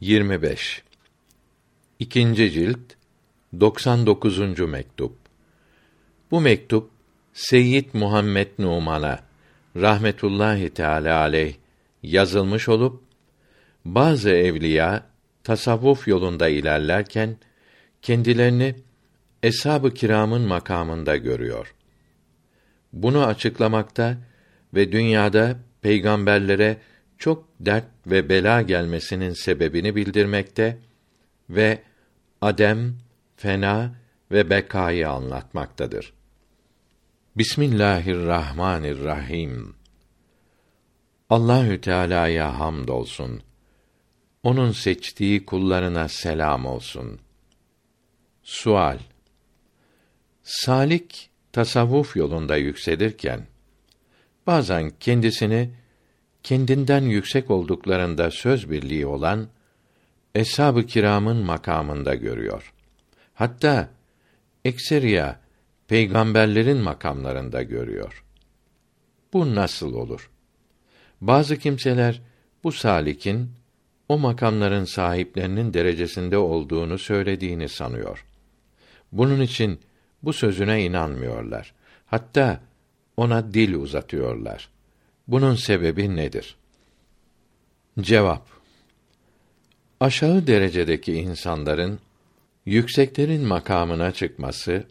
25 İkinci cilt 99. mektup. Bu mektup Seyyid Muhammed Numan'a rahmetullahi teala aleyh yazılmış olup bazı evliya tasavvuf yolunda ilerlerken kendilerini eshab-ı kiramın makamında görüyor. Bunu açıklamakta ve dünyada peygamberlere çok dert ve bela gelmesinin sebebini bildirmekte ve adem, fena ve bekayı anlatmaktadır. Bismillahirrahmanirrahim. Allahü Teala'ya hamdolsun. Onun seçtiği kullarına selam olsun. Sual Salik tasavvuf yolunda yükselirken bazen kendisini kendinden yüksek olduklarında söz birliği olan eshab-ı kiramın makamında görüyor. Hatta ekseriya peygamberlerin makamlarında görüyor. Bu nasıl olur? Bazı kimseler bu salikin o makamların sahiplerinin derecesinde olduğunu söylediğini sanıyor. Bunun için bu sözüne inanmıyorlar. Hatta ona dil uzatıyorlar. Bunun sebebi nedir? Cevap Aşağı derecedeki insanların yükseklerin makamına çıkması,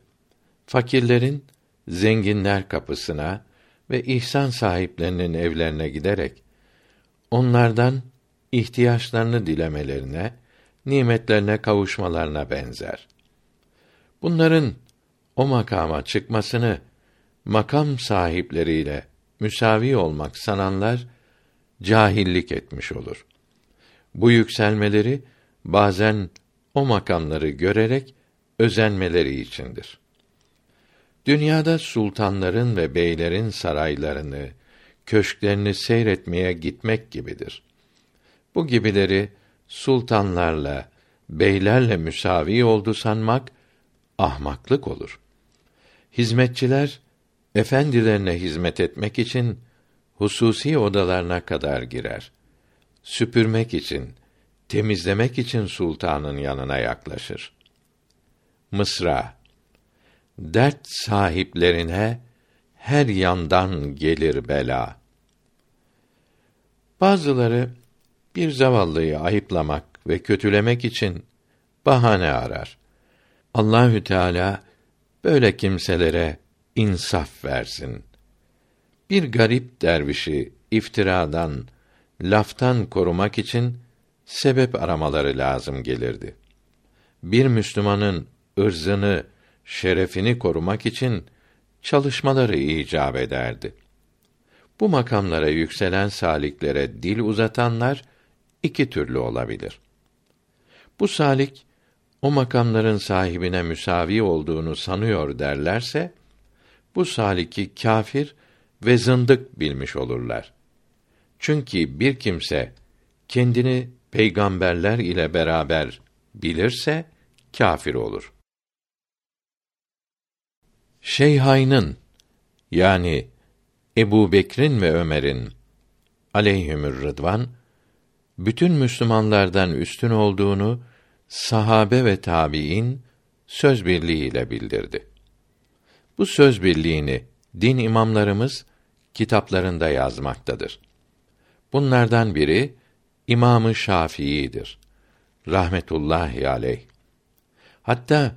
fakirlerin zenginler kapısına ve ihsan sahiplerinin evlerine giderek onlardan ihtiyaçlarını dilemelerine, nimetlerine kavuşmalarına benzer. Bunların o makama çıkmasını makam sahipleriyle müsavi olmak sananlar cahillik etmiş olur. Bu yükselmeleri bazen o makamları görerek özenmeleri içindir. Dünyada sultanların ve beylerin saraylarını, köşklerini seyretmeye gitmek gibidir. Bu gibileri sultanlarla, beylerle müsavi oldu sanmak ahmaklık olur. Hizmetçiler efendilerine hizmet etmek için hususi odalarına kadar girer. Süpürmek için, temizlemek için sultanın yanına yaklaşır. Mısra Dert sahiplerine her yandan gelir bela. Bazıları bir zavallıyı ayıplamak ve kötülemek için bahane arar. Allahü Teala böyle kimselere insaf versin. Bir garip dervişi iftiradan, laftan korumak için sebep aramaları lazım gelirdi. Bir Müslümanın ırzını, şerefini korumak için çalışmaları icap ederdi. Bu makamlara yükselen saliklere dil uzatanlar iki türlü olabilir. Bu salik o makamların sahibine müsavi olduğunu sanıyor derlerse bu saliki kâfir ve zındık bilmiş olurlar. Çünkü bir kimse kendini peygamberler ile beraber bilirse kâfir olur. Şeyhaynın yani Ebu Bekir'in ve Ömer'in aleyhümür rıdvan bütün Müslümanlardan üstün olduğunu sahabe ve tabiin söz birliğiyle bildirdi. Bu söz birliğini din imamlarımız kitaplarında yazmaktadır. Bunlardan biri İmamı Şafii'dir. Rahmetullahi aleyh. Hatta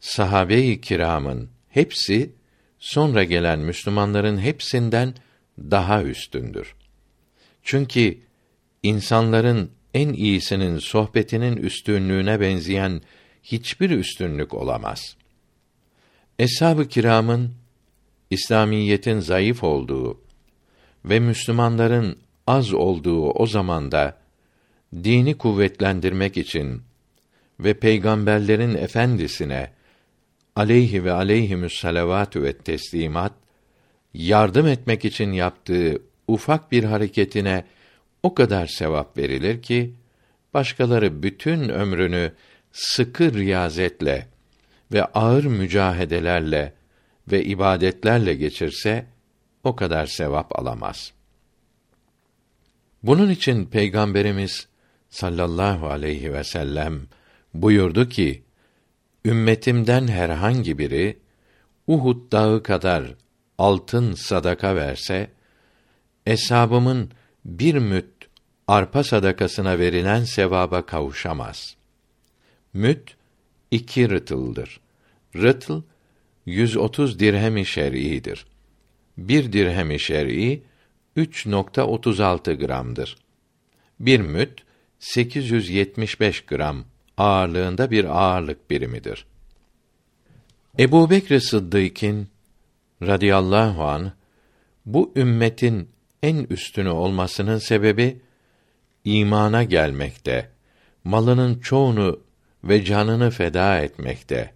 sahabe-i kiramın hepsi sonra gelen Müslümanların hepsinden daha üstündür. Çünkü insanların en iyisinin sohbetinin üstünlüğüne benzeyen hiçbir üstünlük olamaz. Eshab-ı kiramın İslamiyetin zayıf olduğu ve Müslümanların az olduğu o zamanda dini kuvvetlendirmek için ve peygamberlerin efendisine aleyhi ve aleyhimüs salavatü ve teslimat yardım etmek için yaptığı ufak bir hareketine o kadar sevap verilir ki başkaları bütün ömrünü sıkı riyazetle ve ağır mücahedelerle ve ibadetlerle geçirse o kadar sevap alamaz. Bunun için Peygamberimiz sallallahu aleyhi ve sellem buyurdu ki: Ümmetimden herhangi biri Uhud dağı kadar altın sadaka verse, eshabımın bir müt arpa sadakasına verilen sevaba kavuşamaz. Müt iki rıtıldır. Rıtıl 130 dirhem-i şer'idir. Bir dirhem-i şer'i 3.36 gramdır. Bir müt 875 gram ağırlığında bir ağırlık birimidir. Ebu Bekr Sıddık'ın radıyallahu an bu ümmetin en üstünü olmasının sebebi imana gelmekte, malının çoğunu ve canını feda etmekte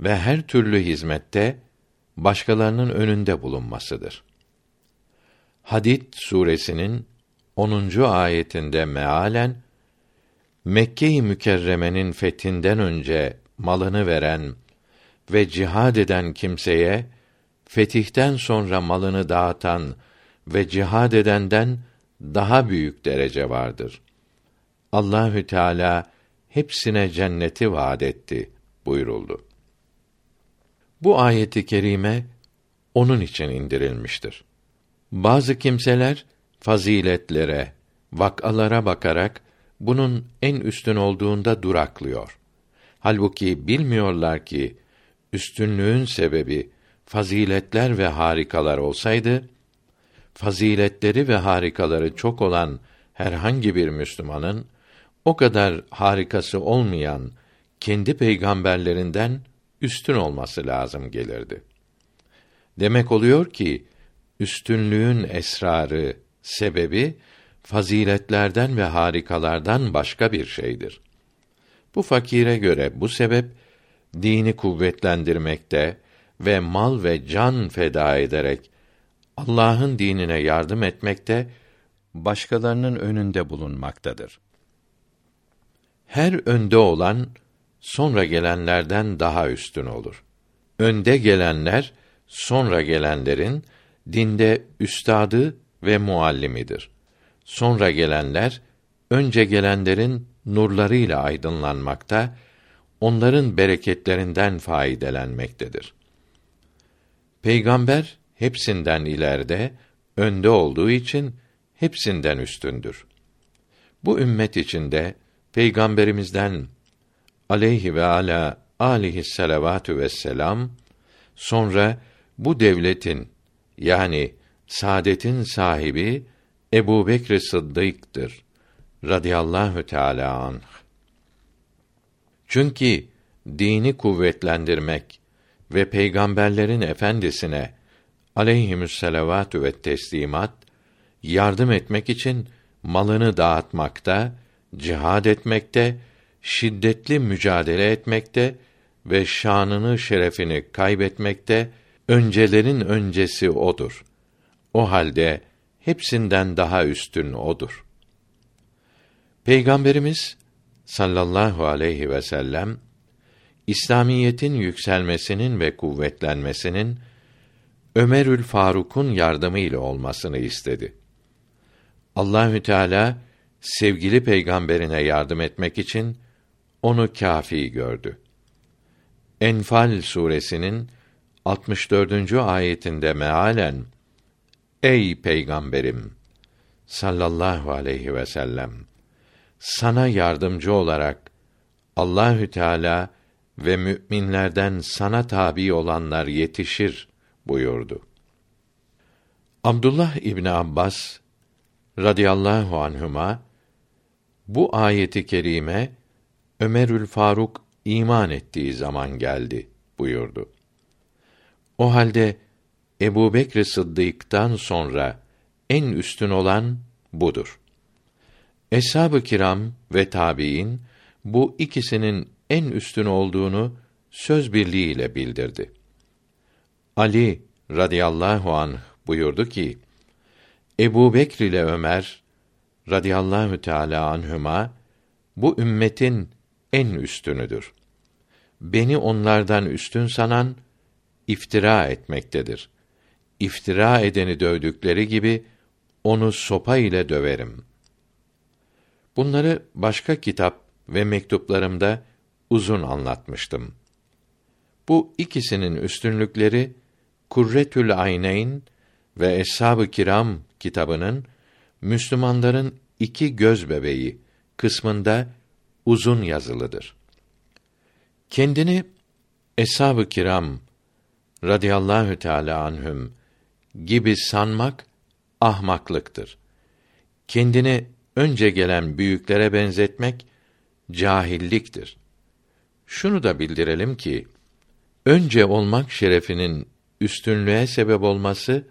ve her türlü hizmette başkalarının önünde bulunmasıdır. Hadid suresinin 10. ayetinde mealen Mekke-i Mükerreme'nin fethinden önce malını veren ve cihad eden kimseye fetihten sonra malını dağıtan ve cihad edenden daha büyük derece vardır. Allahü Teala hepsine cenneti vaad etti buyuruldu. Bu ayeti kerime onun için indirilmiştir. Bazı kimseler faziletlere, vakalara bakarak bunun en üstün olduğunda duraklıyor. Halbuki bilmiyorlar ki üstünlüğün sebebi faziletler ve harikalar olsaydı faziletleri ve harikaları çok olan herhangi bir Müslümanın o kadar harikası olmayan kendi peygamberlerinden üstün olması lazım gelirdi. Demek oluyor ki üstünlüğün esrarı, sebebi faziletlerden ve harikalardan başka bir şeydir. Bu fakire göre bu sebep dini kuvvetlendirmekte ve mal ve can feda ederek Allah'ın dinine yardım etmekte başkalarının önünde bulunmaktadır. Her önde olan sonra gelenlerden daha üstün olur. Önde gelenler sonra gelenlerin dinde üstadı ve muallimidir. Sonra gelenler önce gelenlerin nurlarıyla aydınlanmakta, onların bereketlerinden faydelenmektedir. Peygamber hepsinden ileride, önde olduğu için hepsinden üstündür. Bu ümmet içinde peygamberimizden aleyhi ve ala alihi salavatü vesselam sonra bu devletin yani saadetin sahibi Ebu Bekr Sıddık'tır radıyallahu teâlâ anh. Çünkü dini kuvvetlendirmek ve peygamberlerin efendisine aleyhimüsselavatü ve teslimat yardım etmek için malını dağıtmakta, cihad etmekte, şiddetli mücadele etmekte ve şanını şerefini kaybetmekte öncelerin öncesi odur. O halde hepsinden daha üstün odur. Peygamberimiz sallallahu aleyhi ve sellem İslamiyetin yükselmesinin ve kuvvetlenmesinin Ömerül Faruk'un yardımı ile olmasını istedi. Allahü Teala sevgili peygamberine yardım etmek için onu kâfi gördü. Enfal suresinin 64. ayetinde mealen Ey peygamberim sallallahu aleyhi ve sellem sana yardımcı olarak Allahü Teala ve müminlerden sana tabi olanlar yetişir buyurdu. Abdullah İbni Abbas radıyallahu anhuma bu ayeti kerime Ömerül Faruk iman ettiği zaman geldi buyurdu. O halde Ebu Bekr Sıddık'tan sonra en üstün olan budur. Eshab-ı kiram ve tabiin bu ikisinin en üstün olduğunu söz birliğiyle bildirdi. Ali radıyallahu an buyurdu ki: Ebu Bekr ile Ömer radıyallahu teala anhuma bu ümmetin en üstünüdür. Beni onlardan üstün sanan iftira etmektedir. İftira edeni dövdükleri gibi onu sopa ile döverim. Bunları başka kitap ve mektuplarımda uzun anlatmıştım. Bu ikisinin üstünlükleri Kurretül Ayneyn ve Eshab-ı Kiram kitabının Müslümanların iki göz bebeği kısmında uzun yazılıdır. Kendini Eshab-ı Kiram radıyallahu teala anhüm gibi sanmak ahmaklıktır. Kendini önce gelen büyüklere benzetmek cahilliktir. Şunu da bildirelim ki önce olmak şerefinin üstünlüğe sebep olması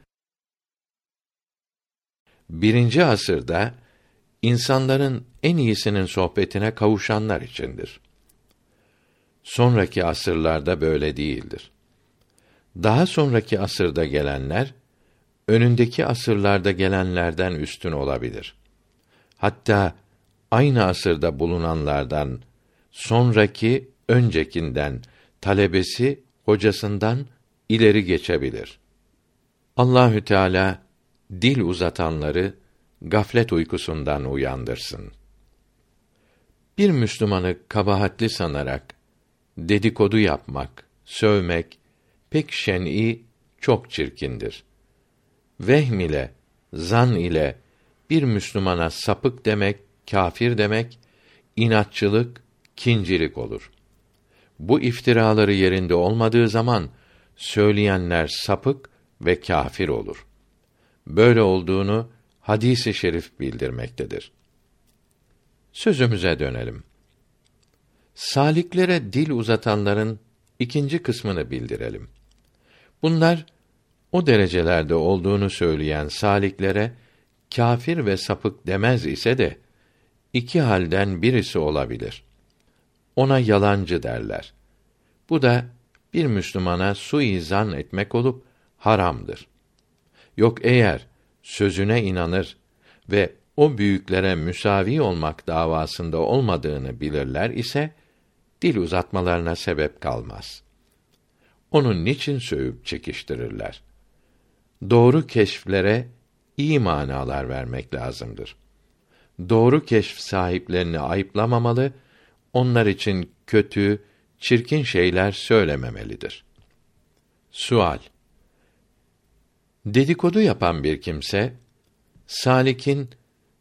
birinci asırda insanların en iyisinin sohbetine kavuşanlar içindir. Sonraki asırlarda böyle değildir. Daha sonraki asırda gelenler önündeki asırlarda gelenlerden üstün olabilir. Hatta aynı asırda bulunanlardan sonraki öncekinden talebesi hocasından ileri geçebilir. Allahü Teala dil uzatanları gaflet uykusundan uyandırsın. Bir Müslümanı kabahatli sanarak dedikodu yapmak, sövmek pek şen'i, çok çirkindir. Vehm ile, zan ile bir Müslümana sapık demek, kafir demek, inatçılık, kincilik olur. Bu iftiraları yerinde olmadığı zaman söyleyenler sapık ve kafir olur. Böyle olduğunu hadisi şerif bildirmektedir. Sözümüze dönelim. Saliklere dil uzatanların ikinci kısmını bildirelim. Bunlar o derecelerde olduğunu söyleyen saliklere kafir ve sapık demez ise de iki halden birisi olabilir. Ona yalancı derler. Bu da bir Müslümana suizan etmek olup haramdır. Yok eğer sözüne inanır ve o büyüklere müsavi olmak davasında olmadığını bilirler ise dil uzatmalarına sebep kalmaz. Onun niçin sövüp çekiştirirler? Doğru keşflere iyi manalar vermek lazımdır. Doğru keşf sahiplerini ayıplamamalı, onlar için kötü, çirkin şeyler söylememelidir. Sual Dedikodu yapan bir kimse, salikin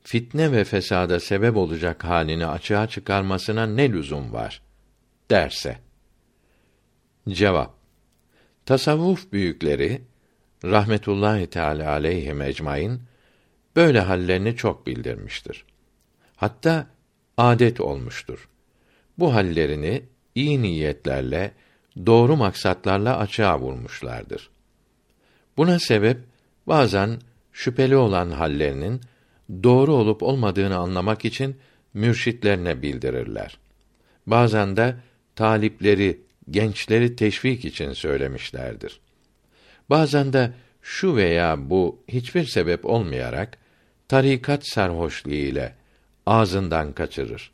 fitne ve fesada sebep olacak halini açığa çıkarmasına ne lüzum var derse. Cevap Tasavvuf büyükleri rahmetullahi teala aleyhi ecmaîn böyle hallerini çok bildirmiştir. Hatta adet olmuştur. Bu hallerini iyi niyetlerle, doğru maksatlarla açığa vurmuşlardır. Buna sebep bazen şüpheli olan hallerinin doğru olup olmadığını anlamak için mürşitlerine bildirirler. Bazen de talipleri, gençleri teşvik için söylemişlerdir. Bazen de şu veya bu hiçbir sebep olmayarak tarikat sarhoşluğu ile ağzından kaçırır.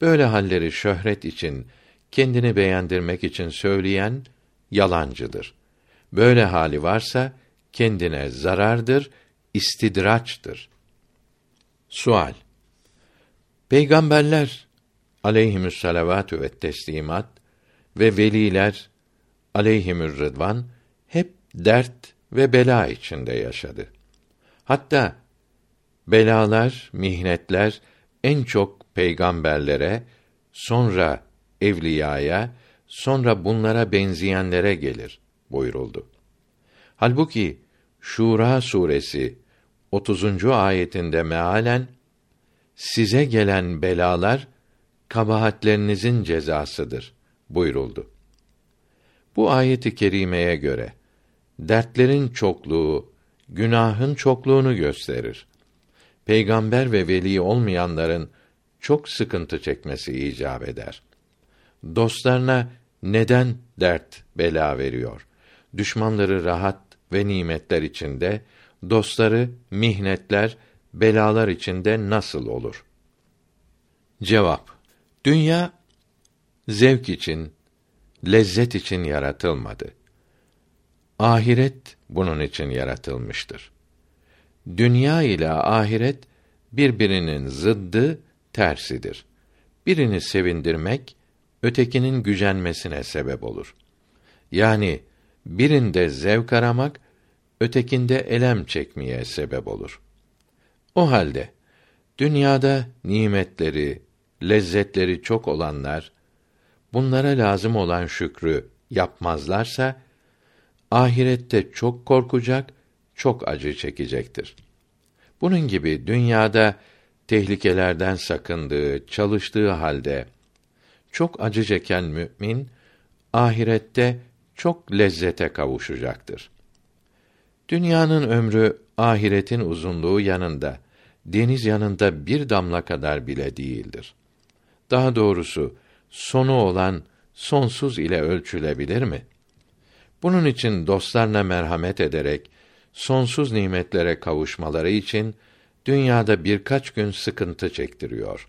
Böyle halleri şöhret için, kendini beğendirmek için söyleyen yalancıdır. Böyle hali varsa kendine zarardır, istidraçtır. Sual Peygamberler aleyhimüs salavatü ve teslimat ve veliler aleyhimür rıdvan hep dert ve bela içinde yaşadı. Hatta belalar, mihnetler en çok peygamberlere, sonra evliyaya, sonra bunlara benzeyenlere gelir buyuruldu. Halbuki Şura suresi 30. ayetinde mealen size gelen belalar kabahatlerinizin cezasıdır buyuruldu. Bu ayeti kerimeye göre dertlerin çokluğu günahın çokluğunu gösterir. Peygamber ve veli olmayanların çok sıkıntı çekmesi icap eder. Dostlarına neden dert bela veriyor? Düşmanları rahat ve nimetler içinde, dostları mihnetler, belalar içinde nasıl olur? Cevap: Dünya zevk için, lezzet için yaratılmadı. Ahiret bunun için yaratılmıştır. Dünya ile ahiret birbirinin zıddı tersidir. Birini sevindirmek ötekinin gücenmesine sebep olur. Yani birinde zevk aramak ötekinde elem çekmeye sebep olur. O halde dünyada nimetleri, lezzetleri çok olanlar bunlara lazım olan şükrü yapmazlarsa ahirette çok korkacak, çok acı çekecektir. Bunun gibi dünyada tehlikelerden sakındığı, çalıştığı halde çok acı çeken mümin ahirette çok lezzete kavuşacaktır. Dünyanın ömrü ahiretin uzunluğu yanında, deniz yanında bir damla kadar bile değildir. Daha doğrusu sonu olan sonsuz ile ölçülebilir mi? Bunun için dostlarına merhamet ederek sonsuz nimetlere kavuşmaları için dünyada birkaç gün sıkıntı çektiriyor.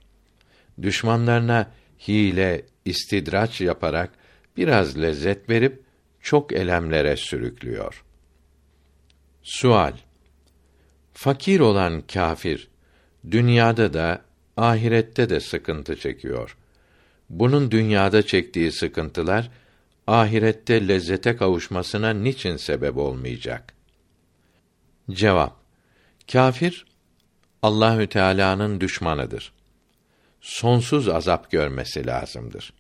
Düşmanlarına hile, istidraç yaparak biraz lezzet verip çok elemlere sürüklüyor. Sual Fakir olan kâfir dünyada da ahirette de sıkıntı çekiyor. Bunun dünyada çektiği sıkıntılar ahirette lezzete kavuşmasına niçin sebep olmayacak? Cevap Kâfir Allahü Teala'nın düşmanıdır. Sonsuz azap görmesi lazımdır.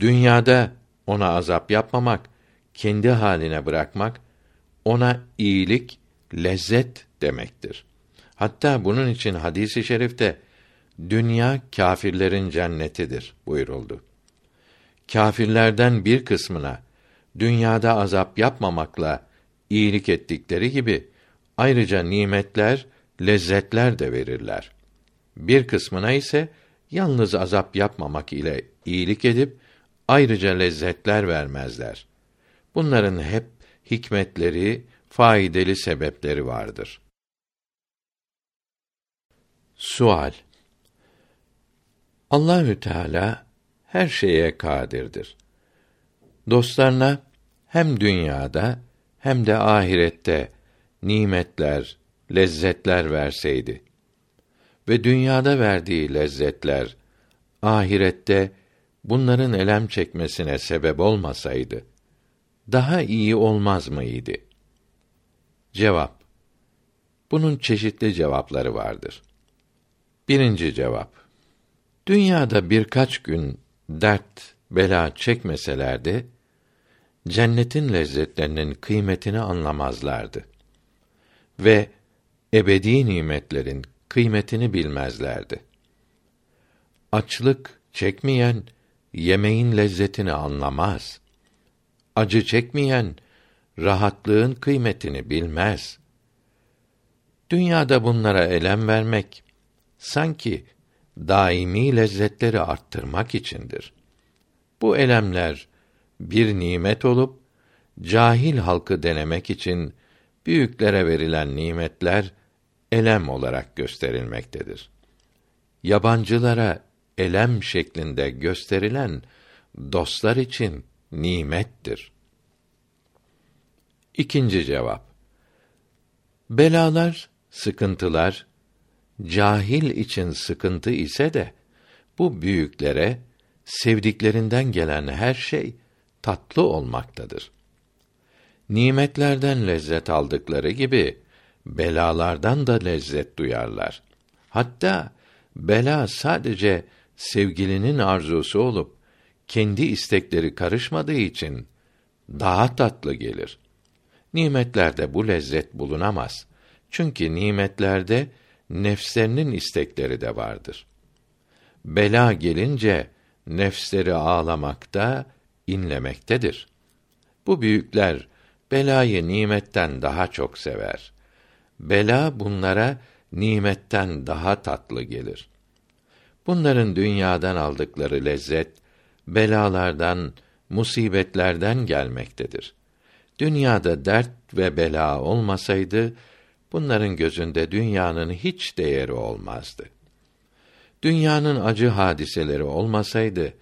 Dünyada ona azap yapmamak, kendi haline bırakmak ona iyilik, lezzet demektir. Hatta bunun için hadisi şerifte dünya kâfirlerin cennetidir buyuruldu. Kâfirlerden bir kısmına dünyada azap yapmamakla iyilik ettikleri gibi ayrıca nimetler, lezzetler de verirler. Bir kısmına ise yalnız azap yapmamak ile iyilik edip ayrıca lezzetler vermezler. Bunların hep hikmetleri, faydalı sebepleri vardır. Sual Allahü Teala her şeye kadirdir. Dostlarına hem dünyada hem de ahirette nimetler, lezzetler verseydi ve dünyada verdiği lezzetler ahirette bunların elem çekmesine sebep olmasaydı daha iyi olmaz mıydı? Cevap Bunun çeşitli cevapları vardır. Birinci cevap Dünyada birkaç gün dert, bela çekmeselerdi, cennetin lezzetlerinin kıymetini anlamazlardı ve ebedi nimetlerin kıymetini bilmezlerdi. Açlık çekmeyen yemeğin lezzetini anlamaz. Acı çekmeyen rahatlığın kıymetini bilmez. Dünyada bunlara elem vermek sanki daimi lezzetleri arttırmak içindir. Bu elemler bir nimet olup cahil halkı denemek için büyüklere verilen nimetler elem olarak gösterilmektedir. Yabancılara elem şeklinde gösterilen dostlar için nimettir. İkinci cevap. Belalar, sıkıntılar cahil için sıkıntı ise de bu büyüklere sevdiklerinden gelen her şey tatlı olmaktadır. Nimetlerden lezzet aldıkları gibi belalardan da lezzet duyarlar. Hatta bela sadece sevgilinin arzusu olup kendi istekleri karışmadığı için daha tatlı gelir. Nimetlerde bu lezzet bulunamaz. Çünkü nimetlerde nefslerinin istekleri de vardır. Bela gelince nefsleri ağlamakta, inlemektedir. Bu büyükler belayı nimetten daha çok sever. Bela bunlara nimetten daha tatlı gelir. Bunların dünyadan aldıkları lezzet belalardan, musibetlerden gelmektedir. Dünyada dert ve bela olmasaydı bunların gözünde dünyanın hiç değeri olmazdı. Dünyanın acı hadiseleri olmasaydı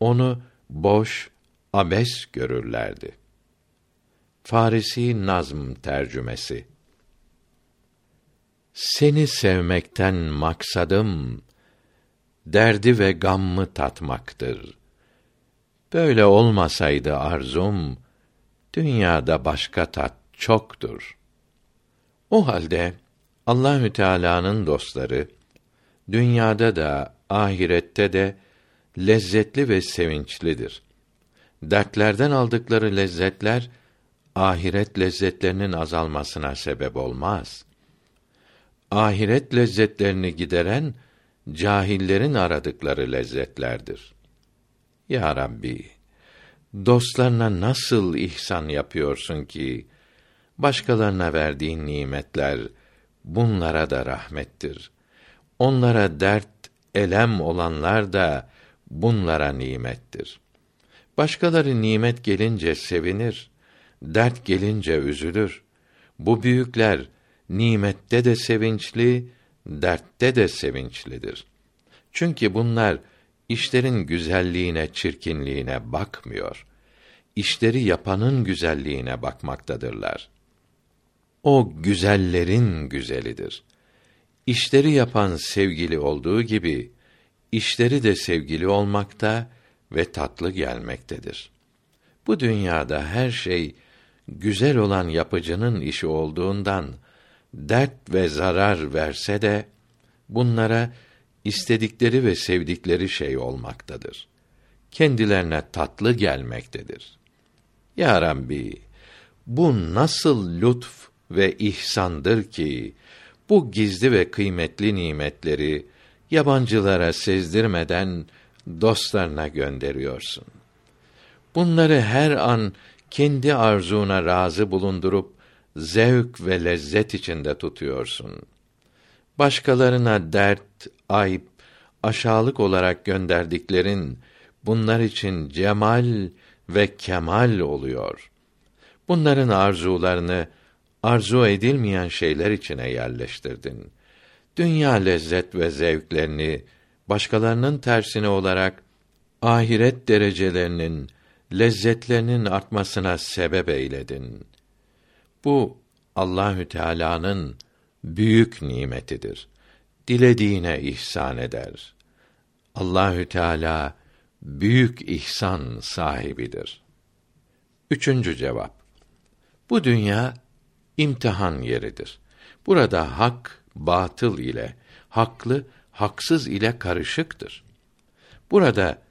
onu boş, abes görürlerdi. Farisi Nazm tercümesi Seni sevmekten maksadım derdi ve gammı tatmaktır. Böyle olmasaydı arzum, dünyada başka tat çoktur. O halde Allahü Teala'nın dostları dünyada da ahirette de lezzetli ve sevinçlidir. Dertlerden aldıkları lezzetler ahiret lezzetlerinin azalmasına sebep olmaz. Ahiret lezzetlerini gideren cahillerin aradıkları lezzetlerdir. Ya Rabbi, dostlarına nasıl ihsan yapıyorsun ki başkalarına verdiğin nimetler bunlara da rahmettir. Onlara dert, elem olanlar da bunlara nimettir. Başkaları nimet gelince sevinir, dert gelince üzülür. Bu büyükler nimette de sevinçli, dertte de sevinçlidir. Çünkü bunlar işlerin güzelliğine, çirkinliğine bakmıyor. İşleri yapanın güzelliğine bakmaktadırlar. O güzellerin güzelidir. İşleri yapan sevgili olduğu gibi işleri de sevgili olmakta ve tatlı gelmektedir. Bu dünyada her şey güzel olan yapıcının işi olduğundan dert ve zarar verse de bunlara istedikleri ve sevdikleri şey olmaktadır. Kendilerine tatlı gelmektedir. Ya Rabbi, bu nasıl lütf ve ihsandır ki bu gizli ve kıymetli nimetleri yabancılara sezdirmeden dostlarına gönderiyorsun. Bunları her an kendi arzuna razı bulundurup zevk ve lezzet içinde tutuyorsun. Başkalarına dert, ayıp, aşağılık olarak gönderdiklerin bunlar için cemal ve kemal oluyor. Bunların arzularını arzu edilmeyen şeyler içine yerleştirdin. Dünya lezzet ve zevklerini başkalarının tersine olarak ahiret derecelerinin lezzetlerinin artmasına sebep eyledin. Bu Allahü Teala'nın büyük nimetidir. Dilediğine ihsan eder. Allahü Teala büyük ihsan sahibidir. Üçüncü cevap. Bu dünya imtihan yeridir. Burada hak batıl ile, haklı haksız ile karışıktır. Burada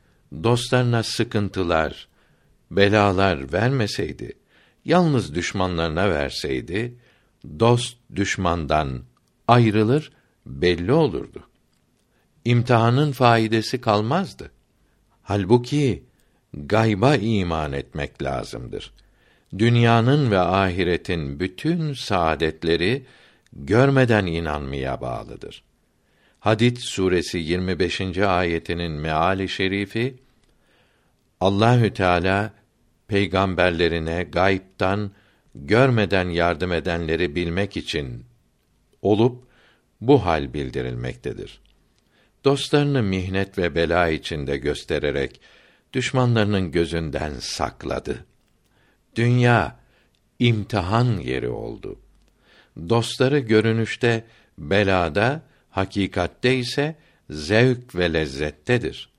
dostlarına sıkıntılar, belalar vermeseydi, yalnız düşmanlarına verseydi, dost düşmandan ayrılır, belli olurdu. İmtihanın faidesi kalmazdı. Halbuki gayba iman etmek lazımdır. Dünyanın ve ahiretin bütün saadetleri görmeden inanmaya bağlıdır. Hadid suresi 25. ayetinin meali şerifi Allahü Teala peygamberlerine gaybtan görmeden yardım edenleri bilmek için olup bu hal bildirilmektedir. Dostlarını mihnet ve bela içinde göstererek düşmanlarının gözünden sakladı. Dünya imtihan yeri oldu. Dostları görünüşte belada, hakikatte ise zevk ve lezzettedir.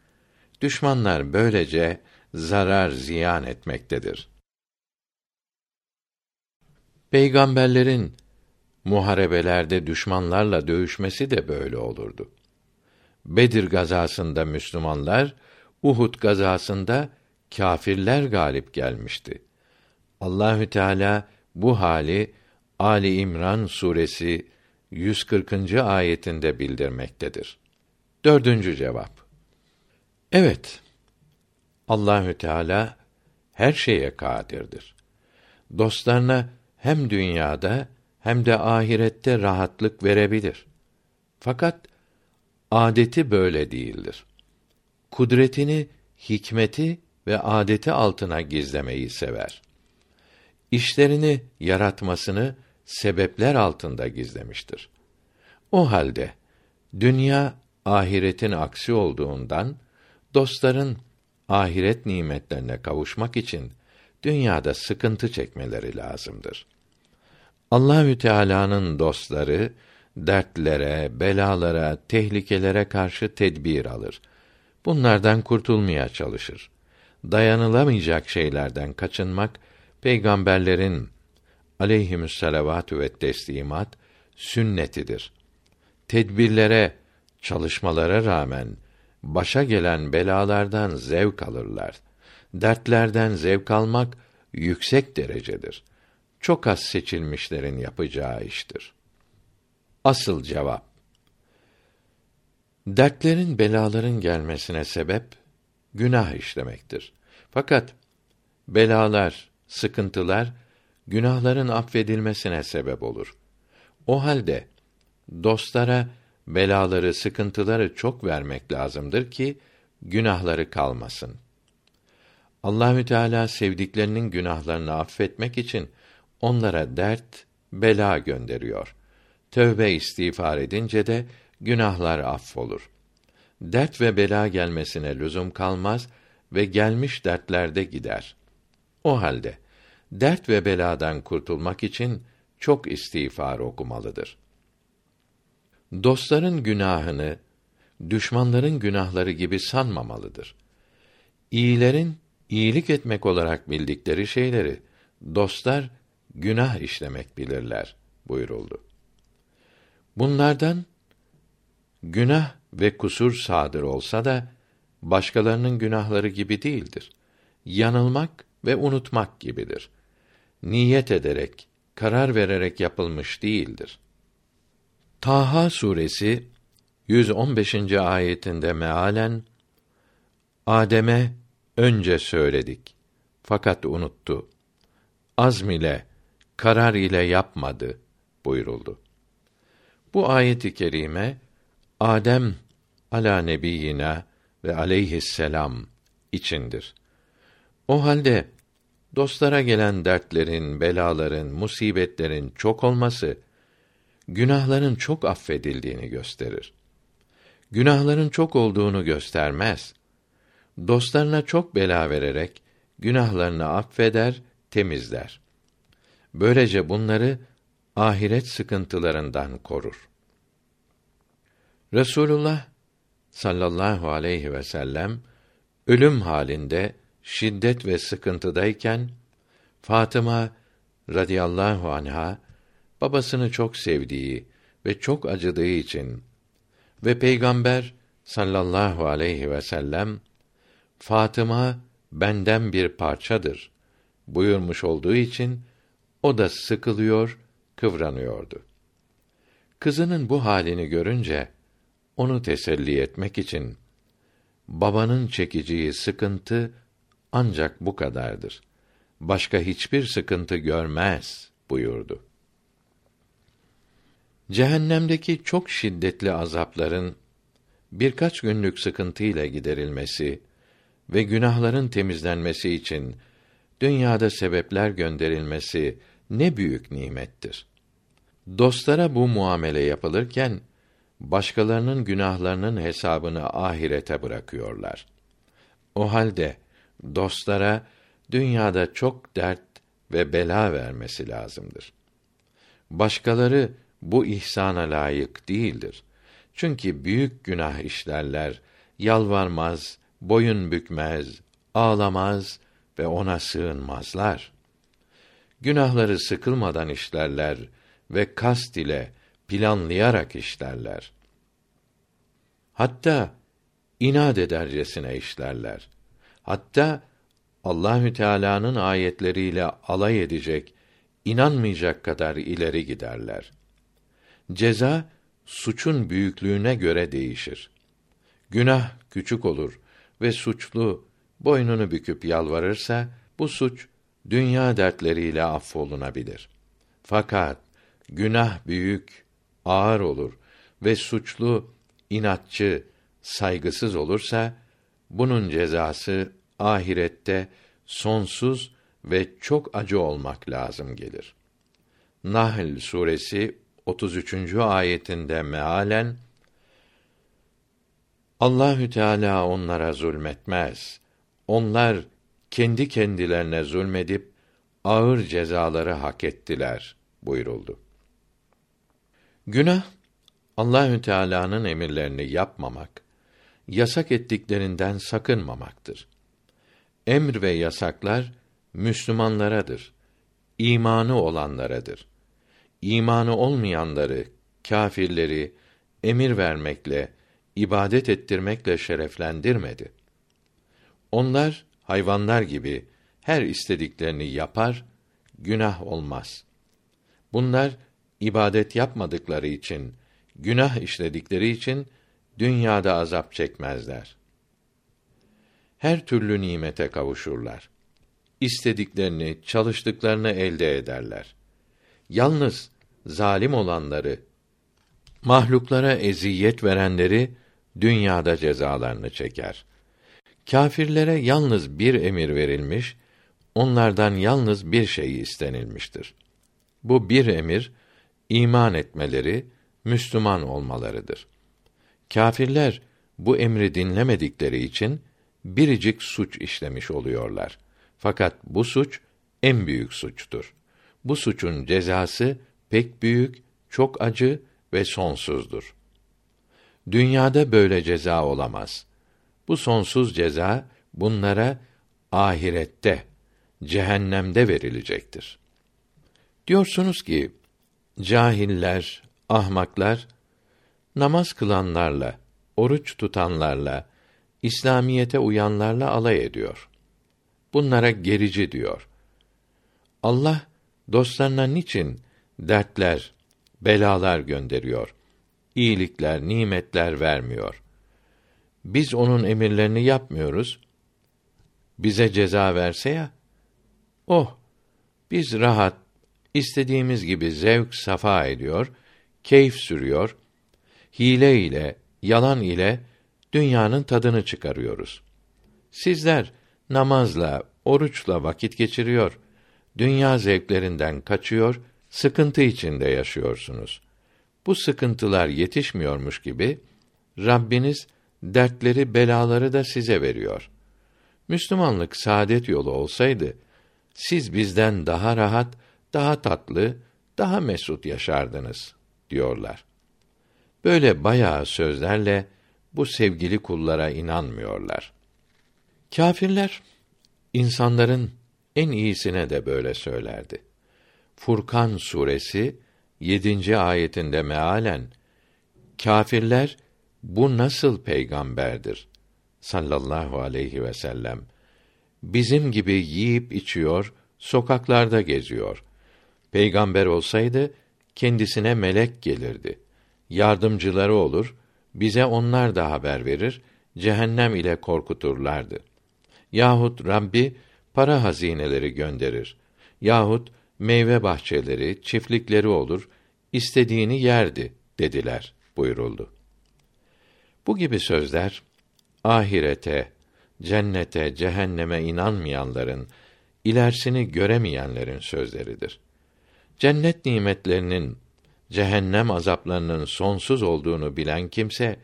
Düşmanlar böylece zarar ziyan etmektedir. Peygamberlerin muharebelerde düşmanlarla dövüşmesi de böyle olurdu. Bedir gazasında Müslümanlar, Uhud gazasında kâfirler galip gelmişti. Allahü Teala bu hali Ali İmran suresi 140. ayetinde bildirmektedir. Dördüncü cevap. Evet. Allahü Teala her şeye kadirdir. Dostlarına hem dünyada hem de ahirette rahatlık verebilir. Fakat adeti böyle değildir. Kudretini, hikmeti ve adeti altına gizlemeyi sever. İşlerini yaratmasını sebepler altında gizlemiştir. O halde dünya ahiretin aksi olduğundan dostların ahiret nimetlerine kavuşmak için dünyada sıkıntı çekmeleri lazımdır. Allahü Teala'nın dostları dertlere, belalara, tehlikelere karşı tedbir alır. Bunlardan kurtulmaya çalışır. Dayanılamayacak şeylerden kaçınmak peygamberlerin aleyhimüsselavatü ve teslimat sünnetidir. Tedbirlere, çalışmalara rağmen başa gelen belalardan zevk alırlar. Dertlerden zevk almak yüksek derecedir. Çok az seçilmişlerin yapacağı iştir. Asıl cevap Dertlerin, belaların gelmesine sebep günah işlemektir. Fakat belalar, sıkıntılar günahların affedilmesine sebep olur. O halde dostlara belaları, sıkıntıları çok vermek lazımdır ki günahları kalmasın. Allahü Teala sevdiklerinin günahlarını affetmek için onlara dert, bela gönderiyor. Tövbe istiğfar edince de günahlar affolur. Dert ve bela gelmesine lüzum kalmaz ve gelmiş dertlerde gider. O halde dert ve beladan kurtulmak için çok istiğfar okumalıdır. Dostların günahını düşmanların günahları gibi sanmamalıdır. İyilerin iyilik etmek olarak bildikleri şeyleri dostlar günah işlemek bilirler buyuruldu. Bunlardan günah ve kusur sadır olsa da başkalarının günahları gibi değildir. Yanılmak ve unutmak gibidir. Niyet ederek, karar vererek yapılmış değildir. Taha suresi 115. ayetinde mealen Adem'e önce söyledik fakat unuttu. Azm ile, karar ile yapmadı buyuruldu. Bu ayeti kerime Adem ala nebiyina ve aleyhisselam içindir. O halde dostlara gelen dertlerin, belaların, musibetlerin çok olması günahların çok affedildiğini gösterir. Günahların çok olduğunu göstermez. Dostlarına çok bela vererek günahlarını affeder, temizler. Böylece bunları ahiret sıkıntılarından korur. Resulullah sallallahu aleyhi ve sellem ölüm halinde şiddet ve sıkıntıdayken Fatıma radıyallahu anha babasını çok sevdiği ve çok acıdığı için ve peygamber sallallahu aleyhi ve sellem Fatıma benden bir parçadır buyurmuş olduğu için o da sıkılıyor, kıvranıyordu. Kızının bu halini görünce onu teselli etmek için babanın çekeceği sıkıntı ancak bu kadardır. Başka hiçbir sıkıntı görmez buyurdu. Cehennemdeki çok şiddetli azapların birkaç günlük sıkıntıyla giderilmesi ve günahların temizlenmesi için dünyada sebepler gönderilmesi ne büyük nimettir. Dostlara bu muamele yapılırken başkalarının günahlarının hesabını ahirete bırakıyorlar. O halde dostlara dünyada çok dert ve bela vermesi lazımdır. Başkaları bu ihsana layık değildir. Çünkü büyük günah işlerler, yalvarmaz, boyun bükmez, ağlamaz ve ona sığınmazlar. Günahları sıkılmadan işlerler ve kast ile planlayarak işlerler. Hatta inat edercesine işlerler. Hatta Allahü Teala'nın ayetleriyle alay edecek, inanmayacak kadar ileri giderler. Ceza suçun büyüklüğüne göre değişir. Günah küçük olur ve suçlu boynunu büküp yalvarırsa bu suç dünya dertleriyle affolunabilir. Fakat günah büyük, ağır olur ve suçlu inatçı, saygısız olursa bunun cezası ahirette sonsuz ve çok acı olmak lazım gelir. Nahl suresi 33. ayetinde mealen Allahü Teala onlara zulmetmez. Onlar kendi kendilerine zulmedip ağır cezaları hak ettiler buyuruldu. Günah Allahü Teala'nın emirlerini yapmamak, yasak ettiklerinden sakınmamaktır. Emr ve yasaklar Müslümanlaradır. İmanı olanlaradır. İmanı olmayanları, kâfirleri emir vermekle, ibadet ettirmekle şereflendirmedi. Onlar hayvanlar gibi her istediklerini yapar, günah olmaz. Bunlar ibadet yapmadıkları için, günah işledikleri için dünyada azap çekmezler. Her türlü nimete kavuşurlar. İstediklerini, çalıştıklarını elde ederler. Yalnız zalim olanları, mahluklara eziyet verenleri dünyada cezalarını çeker. Kâfirlere yalnız bir emir verilmiş, onlardan yalnız bir şey istenilmiştir. Bu bir emir iman etmeleri, Müslüman olmalarıdır. Kâfirler bu emri dinlemedikleri için biricik suç işlemiş oluyorlar. Fakat bu suç en büyük suçtur. Bu suçun cezası pek büyük, çok acı ve sonsuzdur. Dünyada böyle ceza olamaz. Bu sonsuz ceza bunlara ahirette, cehennemde verilecektir. Diyorsunuz ki cahiller, ahmaklar namaz kılanlarla, oruç tutanlarla, İslamiyete uyanlarla alay ediyor. Bunlara gerici diyor. Allah dostlarına niçin dertler, belalar gönderiyor? iyilikler, nimetler vermiyor. Biz onun emirlerini yapmıyoruz. Bize ceza verse ya, oh, biz rahat, istediğimiz gibi zevk safa ediyor, keyif sürüyor, hile ile, yalan ile dünyanın tadını çıkarıyoruz. Sizler namazla, oruçla vakit geçiriyor, dünya zevklerinden kaçıyor, sıkıntı içinde yaşıyorsunuz. Bu sıkıntılar yetişmiyormuş gibi Rabbiniz dertleri, belaları da size veriyor. Müslümanlık saadet yolu olsaydı siz bizden daha rahat, daha tatlı, daha mesut yaşardınız diyorlar. Böyle bayağı sözlerle bu sevgili kullara inanmıyorlar. Kâfirler insanların en iyisine de böyle söylerdi. Furkan suresi 7. ayetinde mealen kâfirler bu nasıl peygamberdir? Sallallahu aleyhi ve sellem. Bizim gibi yiyip içiyor sokaklarda geziyor. Peygamber olsaydı kendisine melek gelirdi. Yardımcıları olur bize onlar da haber verir cehennem ile korkuturlardı. Yahut Rabbi para hazineleri gönderir. Yahut meyve bahçeleri, çiftlikleri olur, istediğini yerdi dediler buyuruldu. Bu gibi sözler ahirete, cennete, cehenneme inanmayanların, ilerisini göremeyenlerin sözleridir. Cennet nimetlerinin, cehennem azaplarının sonsuz olduğunu bilen kimse,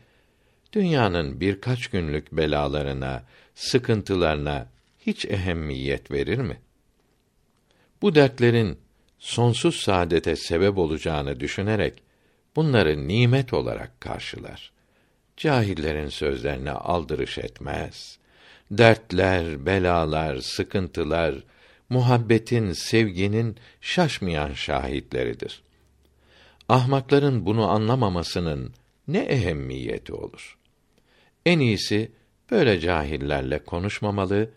dünyanın birkaç günlük belalarına, sıkıntılarına hiç ehemmiyet verir mi? Bu dertlerin sonsuz saadete sebep olacağını düşünerek bunları nimet olarak karşılar. Cahillerin sözlerine aldırış etmez. Dertler, belalar, sıkıntılar muhabbetin, sevginin şaşmayan şahitleridir. Ahmakların bunu anlamamasının ne ehemmiyeti olur? En iyisi böyle cahillerle konuşmamalı,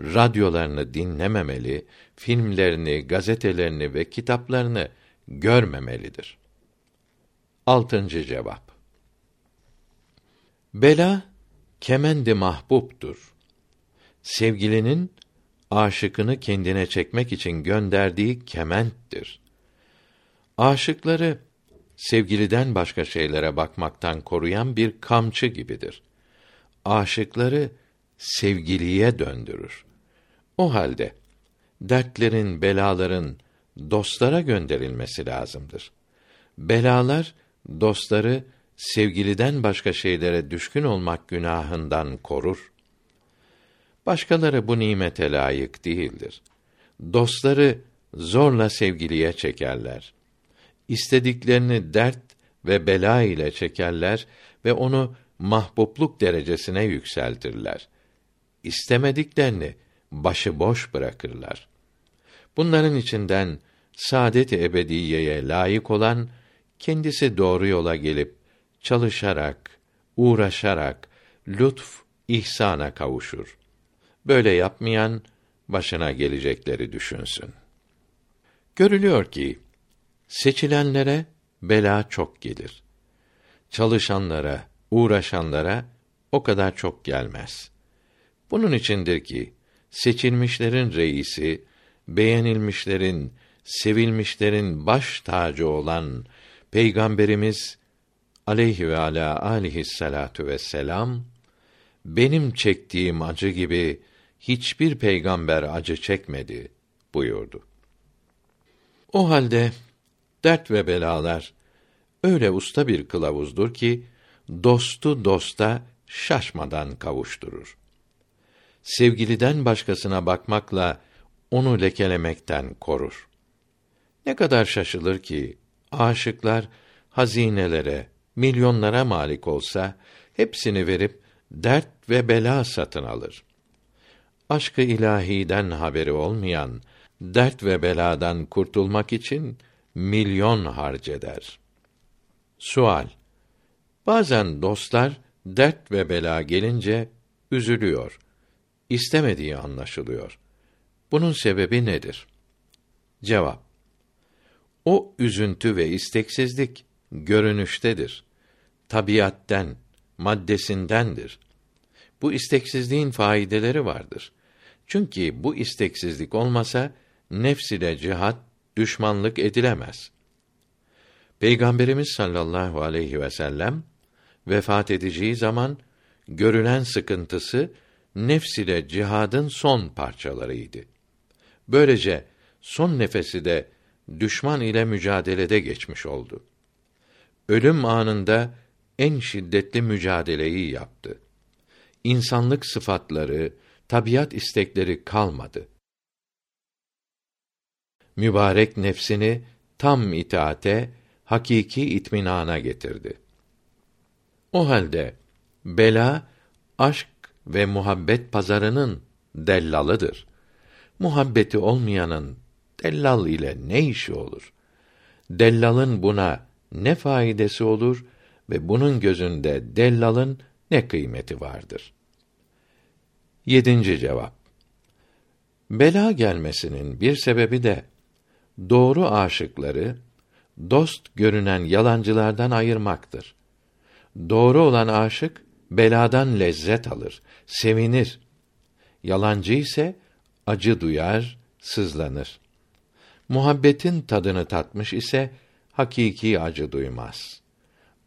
radyolarını dinlememeli, filmlerini, gazetelerini ve kitaplarını görmemelidir. Altıncı cevap. Bela kemendi mahbubtur. Sevgilinin aşıkını kendine çekmek için gönderdiği kementtir. Aşıkları sevgiliden başka şeylere bakmaktan koruyan bir kamçı gibidir. Aşıkları sevgiliye döndürür. O halde dertlerin, belaların dostlara gönderilmesi lazımdır. Belalar dostları sevgiliden başka şeylere düşkün olmak günahından korur. Başkaları bu nimete layık değildir. Dostları zorla sevgiliye çekerler. İstediklerini dert ve bela ile çekerler ve onu mahbubluk derecesine yükseltirler. İstemediklerini başıboş bırakırlar. Bunların içinden saadet-i ebediyeye layık olan kendisi doğru yola gelip çalışarak, uğraşarak lütf ihsana kavuşur. Böyle yapmayan başına gelecekleri düşünsün. Görülüyor ki seçilenlere bela çok gelir. Çalışanlara, uğraşanlara o kadar çok gelmez. Bunun içindir ki seçilmişlerin reisi, beğenilmişlerin, sevilmişlerin baş tacı olan Peygamberimiz aleyhi ve ala alihi salatu vesselam benim çektiğim acı gibi hiçbir peygamber acı çekmedi buyurdu. O halde dert ve belalar öyle usta bir kılavuzdur ki dostu dosta şaşmadan kavuşturur. Sevgiliden başkasına bakmakla onu lekelemekten korur. Ne kadar şaşılır ki aşıklar hazinelere, milyonlara malik olsa hepsini verip dert ve bela satın alır. Aşkı ilahiden haberi olmayan dert ve beladan kurtulmak için milyon harceder. Sual Bazen dostlar dert ve bela gelince üzülüyor. İstemediği anlaşılıyor. Bunun sebebi nedir? Cevap O üzüntü ve isteksizlik görünüştedir. Tabiatten, maddesindendir. Bu isteksizliğin faydeleri vardır. Çünkü bu isteksizlik olmasa nefs ile cihat düşmanlık edilemez. Peygamberimiz sallallahu aleyhi ve sellem vefat edeceği zaman görülen sıkıntısı nefs ile cihadın son parçalarıydı. Böylece son nefesi de düşman ile mücadelede geçmiş oldu. Ölüm anında en şiddetli mücadeleyi yaptı. İnsanlık sıfatları, tabiat istekleri kalmadı. Mübarek nefsini tam itaate, hakiki itminana getirdi. O halde bela aşk ve muhabbet pazarının dellalıdır. Muhabbeti olmayanın dellal ile ne işi olur? Dellalın buna ne faydası olur ve bunun gözünde dellalın ne kıymeti vardır? Yedinci cevap. Bela gelmesinin bir sebebi de doğru aşıkları dost görünen yalancılardan ayırmaktır. Doğru olan aşık beladan lezzet alır, sevinir. Yalancı ise acı duyar, sızlanır. Muhabbetin tadını tatmış ise hakiki acı duymaz.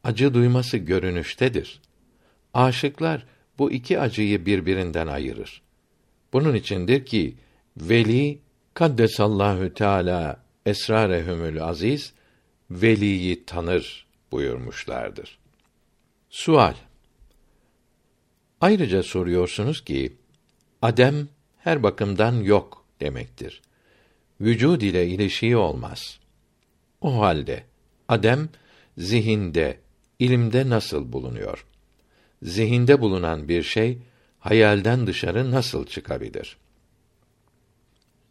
Acı duyması görünüştedir. Aşıklar bu iki acıyı birbirinden ayırır. Bunun içindir ki veli kaddesallahu teala esrarehumül aziz veliyi tanır buyurmuşlardır. Sual Ayrıca soruyorsunuz ki adem her bakımdan yok demektir. Vücud ile ilişiği olmaz. O halde adem zihinde, ilimde nasıl bulunuyor? Zihinde bulunan bir şey hayalden dışarı nasıl çıkabilir?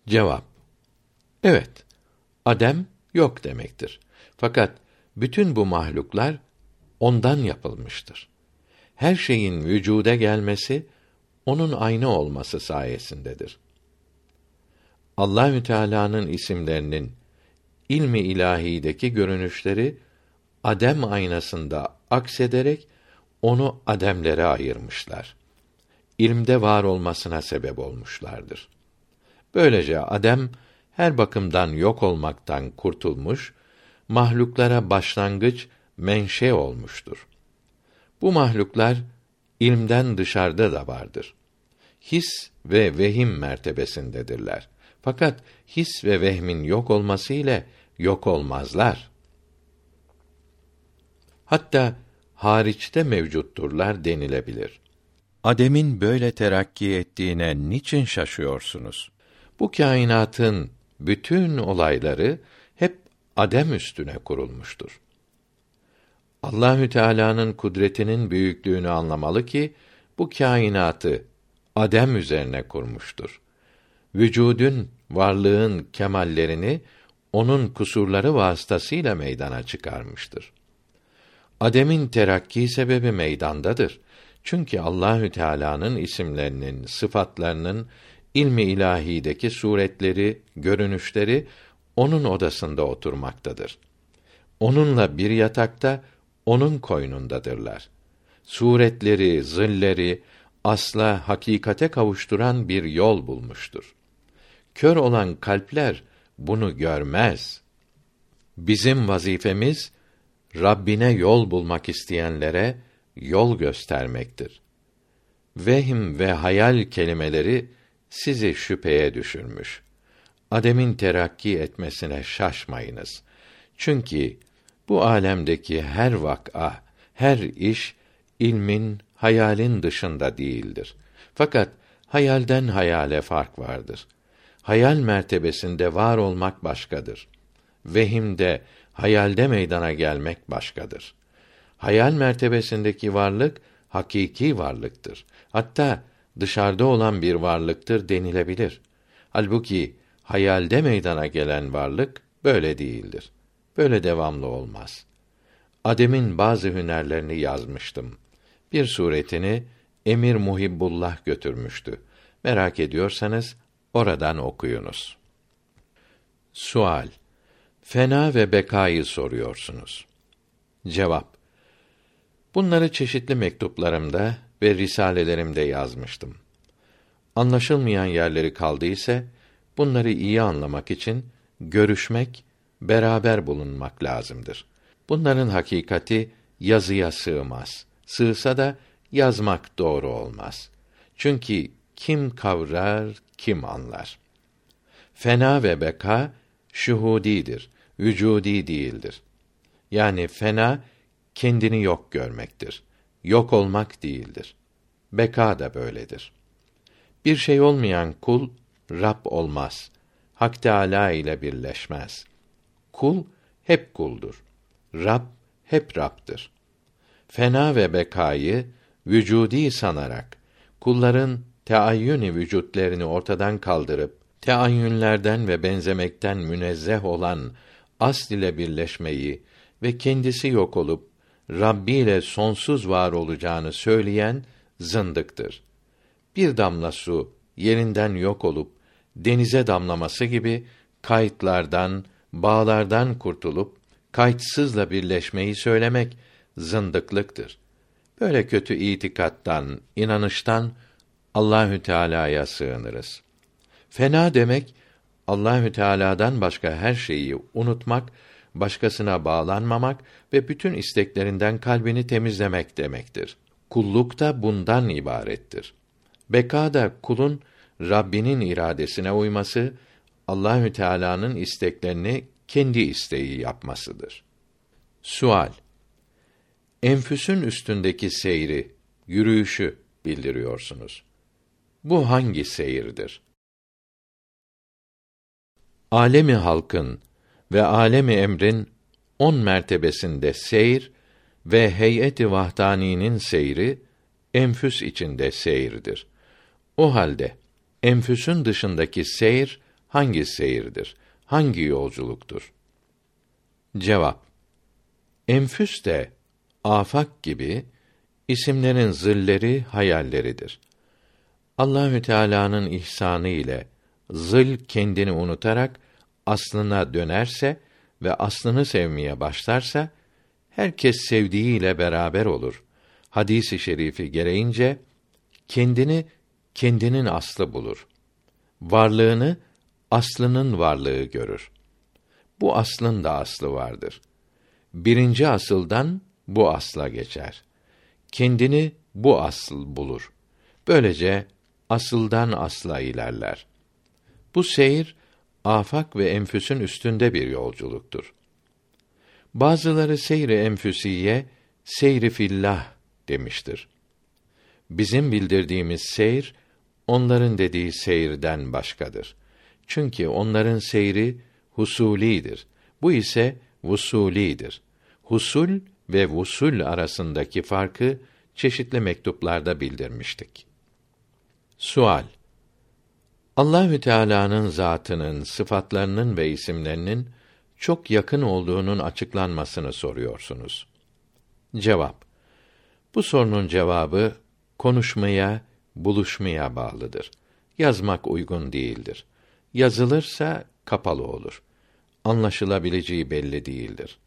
Cevap Evet, adem yok demektir. Fakat bütün bu mahluklar ondan yapılmıştır. Her şeyin vücuda gelmesi onun aynı olması sayesindedir. Allahü Teala'nın isimlerinin ilmi ilahideki görünüşleri adem aynasında aksederek onu ademlere ayırmışlar. İlmde var olmasına sebep olmuşlardır. Böylece adem her bakımdan yok olmaktan kurtulmuş, mahluklara başlangıç, menşe olmuştur. Bu mahluklar ilmden dışarıda da vardır. His ve vehim mertebesindedirler. Fakat his ve vehmin yok olması ile yok olmazlar. Hatta hariçte mevcutturlar denilebilir. Adem'in böyle terakki ettiğine niçin şaşıyorsunuz? Bu kainatın bütün olayları hep adem üstüne kurulmuştur. Allahü Teala'nın kudretinin büyüklüğünü anlamalı ki bu kainatı adem üzerine kurmuştur. Vücudun, varlığın kemallerini onun kusurları vasıtasıyla meydana çıkarmıştır. Ademin terakki sebebi meydandadır. Çünkü Allahü Teala'nın isimlerinin, sıfatlarının ilmi ilahideki suretleri, görünüşleri onun odasında oturmaktadır. Onunla bir yatakta, onun koynundadırlar. Suretleri, zilleri asla hakikate kavuşturan bir yol bulmuştur. Kör olan kalpler bunu görmez. Bizim vazifemiz Rabbine yol bulmak isteyenlere yol göstermektir. Vehim ve hayal kelimeleri sizi şüpheye düşürmüş. Ademin terakki etmesine şaşmayınız. Çünkü bu alemdeki her vak'a, her iş ilmin, hayalin dışında değildir. Fakat hayalden hayale fark vardır. Hayal mertebesinde var olmak başkadır. Vehimde, hayalde meydana gelmek başkadır. Hayal mertebesindeki varlık hakiki varlıktır. Hatta dışarıda olan bir varlıktır denilebilir. Halbuki hayalde meydana gelen varlık böyle değildir. Böyle devamlı olmaz. Adem'in bazı hünerlerini yazmıştım. Bir suretini Emir Muhibbullah götürmüştü. Merak ediyorsanız oradan okuyunuz. Sual Fena ve bekayı soruyorsunuz. Cevap Bunları çeşitli mektuplarımda ve risalelerimde yazmıştım. Anlaşılmayan yerleri kaldıysa bunları iyi anlamak için görüşmek, beraber bulunmak lazımdır. Bunların hakikati yazıya sığmaz. Sığsa da yazmak doğru olmaz. Çünkü kim kavrar, kim anlar. Fena ve beka şuhudidir, vücudi değildir. Yani fena kendini yok görmektir. Yok olmak değildir. Beka da böyledir. Bir şey olmayan kul Rab olmaz. Hak Teâlâ ile birleşmez. Kul hep kuldur. Rab hep Rab'dır. Fena ve bekayı vücudi sanarak kulların teayyün vücutlerini ortadan kaldırıp teayyünlerden ve benzemekten münezzeh olan asl ile birleşmeyi ve kendisi yok olup Rabbi ile sonsuz var olacağını söyleyen zındıktır. Bir damla su yerinden yok olup denize damlaması gibi kayıtlardan, bağlardan kurtulup kayıtsızla birleşmeyi söylemek zındıklıktır. Böyle kötü itikattan, inanıştan Allahü Teala'ya sığınırız. Fena demek Allahü Teala'dan başka her şeyi unutmak, başkasına bağlanmamak ve bütün isteklerinden kalbini temizlemek demektir. Kulluk da bundan ibarettir. Beka da kulun Rabbinin iradesine uyması, Allahü Teala'nın isteklerini kendi isteği yapmasıdır. Sual Enfüsün üstündeki seyri, yürüyüşü bildiriyorsunuz. Bu hangi seyirdir? Alemi halkın ve alemi emrin on mertebesinde seyir ve heyeti vahdaninin seyri enfüs içinde seyirdir. O halde enfüsün dışındaki seyir hangi seyirdir? Hangi yolculuktur? Cevap Enfüs de afak gibi isimlerin zilleri hayalleridir. Allahü Teala'nın ihsanı ile zil kendini unutarak aslına dönerse ve aslını sevmeye başlarsa herkes sevdiğiyle beraber olur. Hadisi şerifi gereğince kendini kendinin aslı bulur. Varlığını aslının varlığı görür. Bu aslın da aslı vardır. Birinci asıldan bu asla geçer. Kendini bu asıl bulur. Böylece asıldan asla ilerler. Bu seyir afak ve enfüsün üstünde bir yolculuktur. Bazıları seyri enfüsiye, seyri fillah demiştir. Bizim bildirdiğimiz seyir, onların dediği seyirden başkadır. Çünkü onların seyri husulidir. Bu ise vusulidir. Husul ve vusul arasındaki farkı çeşitli mektuplarda bildirmiştik. Sual Allahü Teala'nın zatının, sıfatlarının ve isimlerinin çok yakın olduğunun açıklanmasını soruyorsunuz. Cevap Bu sorunun cevabı konuşmaya, buluşmaya bağlıdır. Yazmak uygun değildir. Yazılırsa kapalı olur. Anlaşılabileceği belli değildir.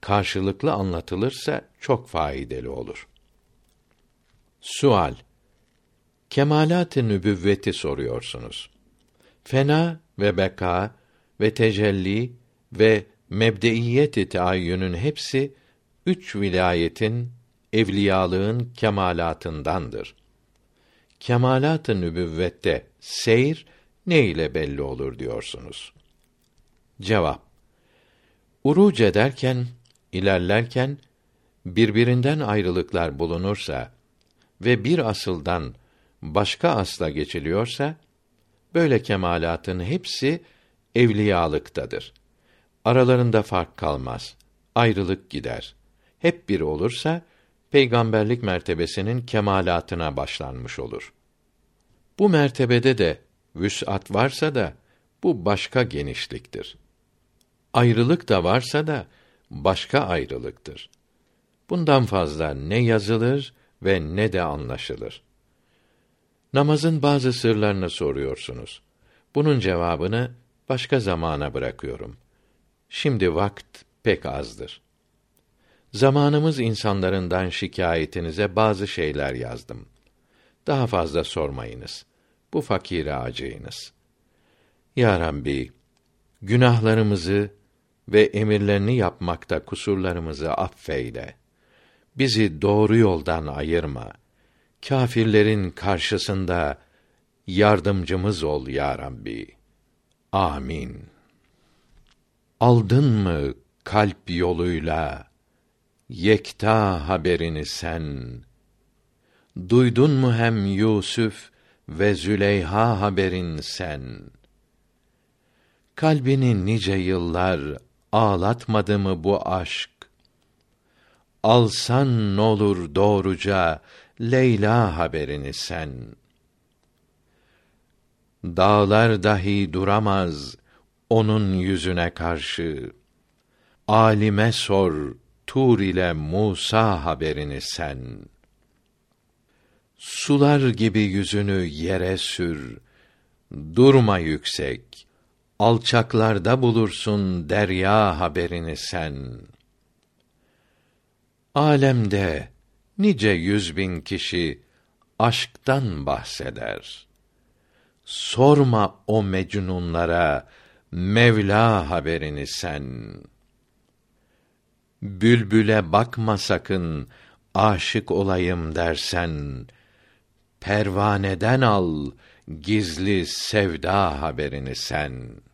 Karşılıklı anlatılırsa çok faydalı olur. Sual Kemalat-ı nübüvveti soruyorsunuz. Fena ve beka ve tecelli ve mebdeiyet-i taayyünün hepsi üç vilayetin, evliyalığın kemalatındandır. Kemalat-ı nübüvvette seyr ne ile belli olur diyorsunuz? Cevap Uruc ederken, ilerlerken birbirinden ayrılıklar bulunursa ve bir asıldan başka asla geçiliyorsa böyle kemalatın hepsi evliyalıktadır. Aralarında fark kalmaz. Ayrılık gider. Hep bir olursa peygamberlik mertebesinin kemalatına başlanmış olur. Bu mertebede de vüs'at varsa da bu başka genişliktir. Ayrılık da varsa da başka ayrılıktır. Bundan fazla ne yazılır ve ne de anlaşılır. Namazın bazı sırlarını soruyorsunuz. Bunun cevabını başka zamana bırakıyorum. Şimdi vakt pek azdır. Zamanımız insanlarından şikayetinize bazı şeyler yazdım. Daha fazla sormayınız. Bu fakire acıyınız. Ya Rabbi, günahlarımızı ve emirlerini yapmakta kusurlarımızı affeyle. Bizi doğru yoldan ayırma. Kâfirlerin karşısında yardımcımız ol ya Rabbi. Amin. Aldın mı kalp yoluyla yekta haberini sen? Duydun mu hem Yusuf ve Züleyha haberin sen? Kalbini nice yıllar ağlatmadı mı bu aşk? Alsan n'olur doğruca Leyla haberini sen. Dağlar dahi duramaz onun yüzüne karşı. Alime sor Tur ile Musa haberini sen. Sular gibi yüzünü yere sür. Durma yüksek. Alçaklarda bulursun derya haberini sen. Alemde nice yüz bin kişi aşktan bahseder. Sorma o mecnunlara Mevla haberini sen. Bülbüle bakma sakın, aşık olayım dersen, pervaneden al gizli sevda haberini sen.''